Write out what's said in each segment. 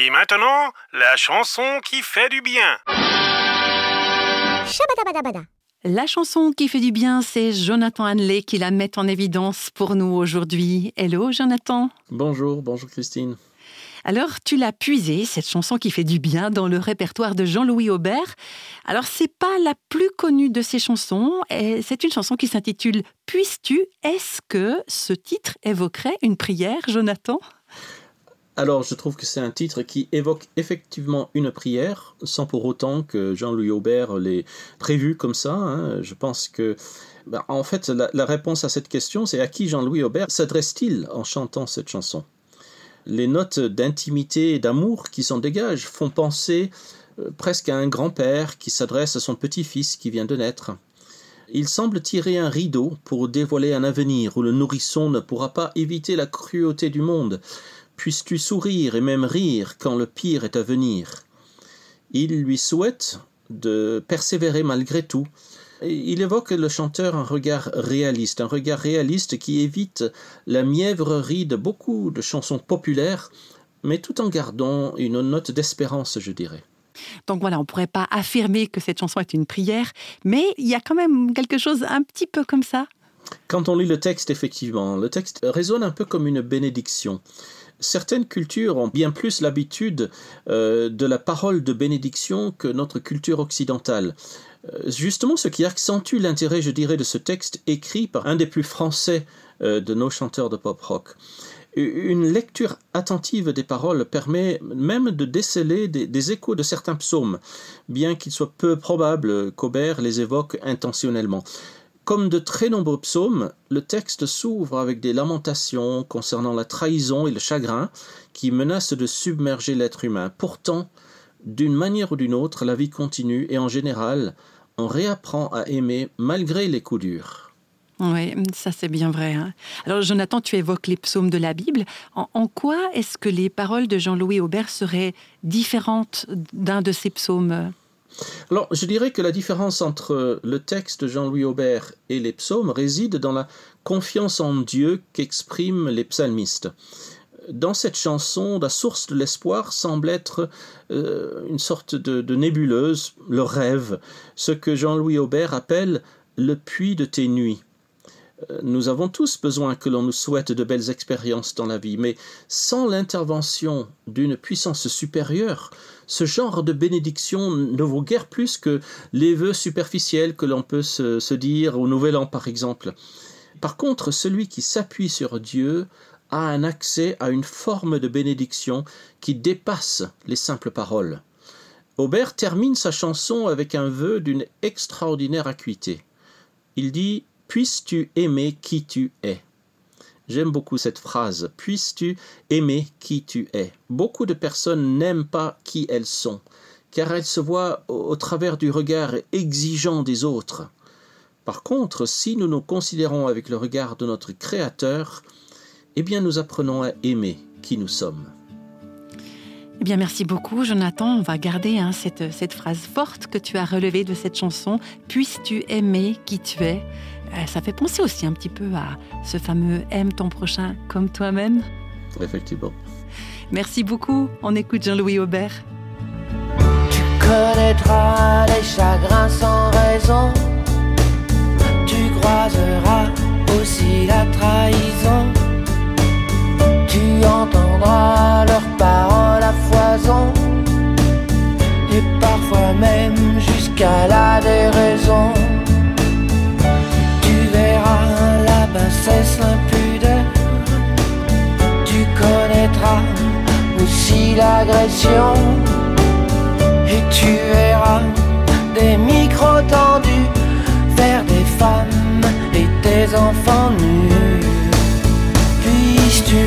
Et maintenant, la chanson qui fait du bien. La chanson qui fait du bien, c'est Jonathan Hanley qui la met en évidence pour nous aujourd'hui. Hello Jonathan. Bonjour, bonjour Christine. Alors, tu l'as puisée, cette chanson qui fait du bien, dans le répertoire de Jean-Louis Aubert. Alors, c'est pas la plus connue de ses chansons. C'est une chanson qui s'intitule Puisses-tu Est-ce que ce titre évoquerait une prière, Jonathan? Alors, je trouve que c'est un titre qui évoque effectivement une prière, sans pour autant que Jean-Louis Aubert l'ait prévu comme ça. Hein. Je pense que, ben, en fait, la, réponse à cette question, c'est à qui Jean-Louis Aubert s'adresse-t-il en chantant cette chanson? Les notes d'intimité et d'amour qui s'en dégagent font penser euh, presque à un grand-père qui s'adresse à son petit-fils qui vient de naître. Il semble tirer un rideau pour dévoiler un avenir où le nourrisson ne pourra pas éviter la cruauté du monde, Puisses-tu sourire et même rire quand le pire est à venir. Il lui souhaite de persévérer malgré tout. Il évoque le chanteur un regard réaliste, un regard réaliste qui évite la mièvrerie de beaucoup de chansons populaires, mais tout en gardant une note d'espérance, je dirais. Donc voilà, on ne pourrait pas affirmer que cette chanson est une prière, mais il y a quand même quelque chose un petit peu comme ça. Quand on lit le texte, effectivement, le texte résonne un peu comme une bénédiction certaines cultures ont bien plus l'habitude euh, de la parole de bénédiction que notre culture occidentale. Euh, justement, ce qui accentue l'intérêt, je dirais, de ce texte écrit par un des plus français euh, de nos chanteurs de pop rock. Une lecture attentive des paroles permet même de déceler des échos de certains psaumes, bien qu'il soit peu probable qu'Aubert les évoque intentionnellement. Comme de très nombreux psaumes, le texte s'ouvre avec des lamentations concernant la trahison et le chagrin qui menacent de submerger l'être humain. Pourtant, d'une manière ou d'une autre, la vie continue et en général, on réapprend à aimer malgré les coups durs. Oui, ça c'est bien vrai. Hein. Alors Jonathan, tu évoques les psaumes de la Bible. En, quoi est-ce que les paroles de Jean-Louis Aubert seraient différentes d'un de ces psaumes? Alors, je dirais que la différence entre le texte de Jean-Louis Aubert et les psaumes réside dans la confiance en Dieu qu'expriment les psalmistes. Dans cette chanson, la source de l'espoir semble être euh, une sorte de, nébuleuse, le rêve, ce que Jean-Louis Aubert appelle le puits de tes nuits. Nous avons tous besoin que l'on nous souhaite de belles expériences dans la vie, mais sans l'intervention d'une puissance supérieure, ce genre de bénédiction ne vaut guère plus que les vœux superficiels que l'on peut se, dire au Nouvel An, par exemple. Par contre, celui qui s'appuie sur Dieu a un accès à une forme de bénédiction qui dépasse les simples paroles. Aubert termine sa chanson avec un vœu d'une extraordinaire acuité. Il dit Puisses-tu aimer qui tu es? J'aime beaucoup cette phrase. Puisses-tu aimer qui tu es? Beaucoup de personnes n'aiment pas qui elles sont, car elles se voient au, travers du regard exigeant des autres. Par contre, si nous nous considérons avec le regard de notre Créateur, eh bien nous apprenons à aimer qui nous sommes. Eh bien, merci beaucoup, Jonathan. On va garder hein, cette, cette phrase forte que tu as relevée de cette chanson. Puisses-tu aimer qui tu es? Euh, ça fait penser aussi un petit peu à ce fameux aime ton prochain comme toi-même. Effectivement. Merci beaucoup. On écoute Jean-Louis Aubert. Tu connaîtras les chagrins sans raison. Tu croiseras aussi la trahison. Et tu verras des micros tendus vers des femmes et des enfants nus. Puisses-tu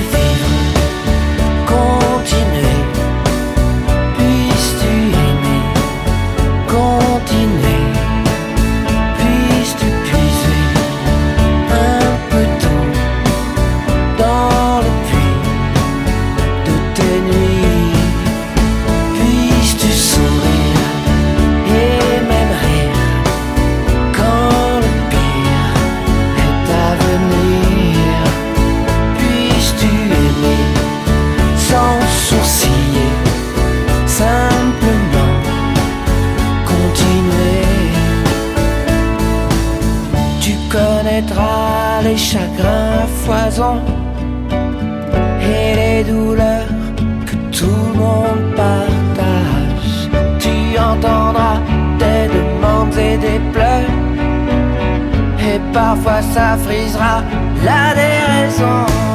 foison et les douleurs que tout le monde partage. Tu entendras des demandes et des pleurs et parfois ça frisera la déraison.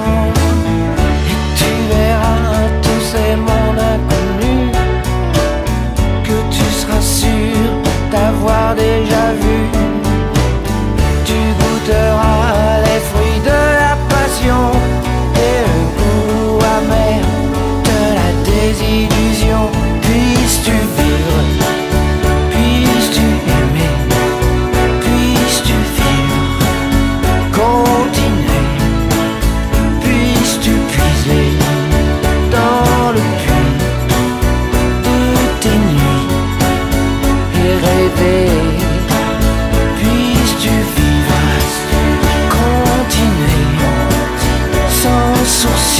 sus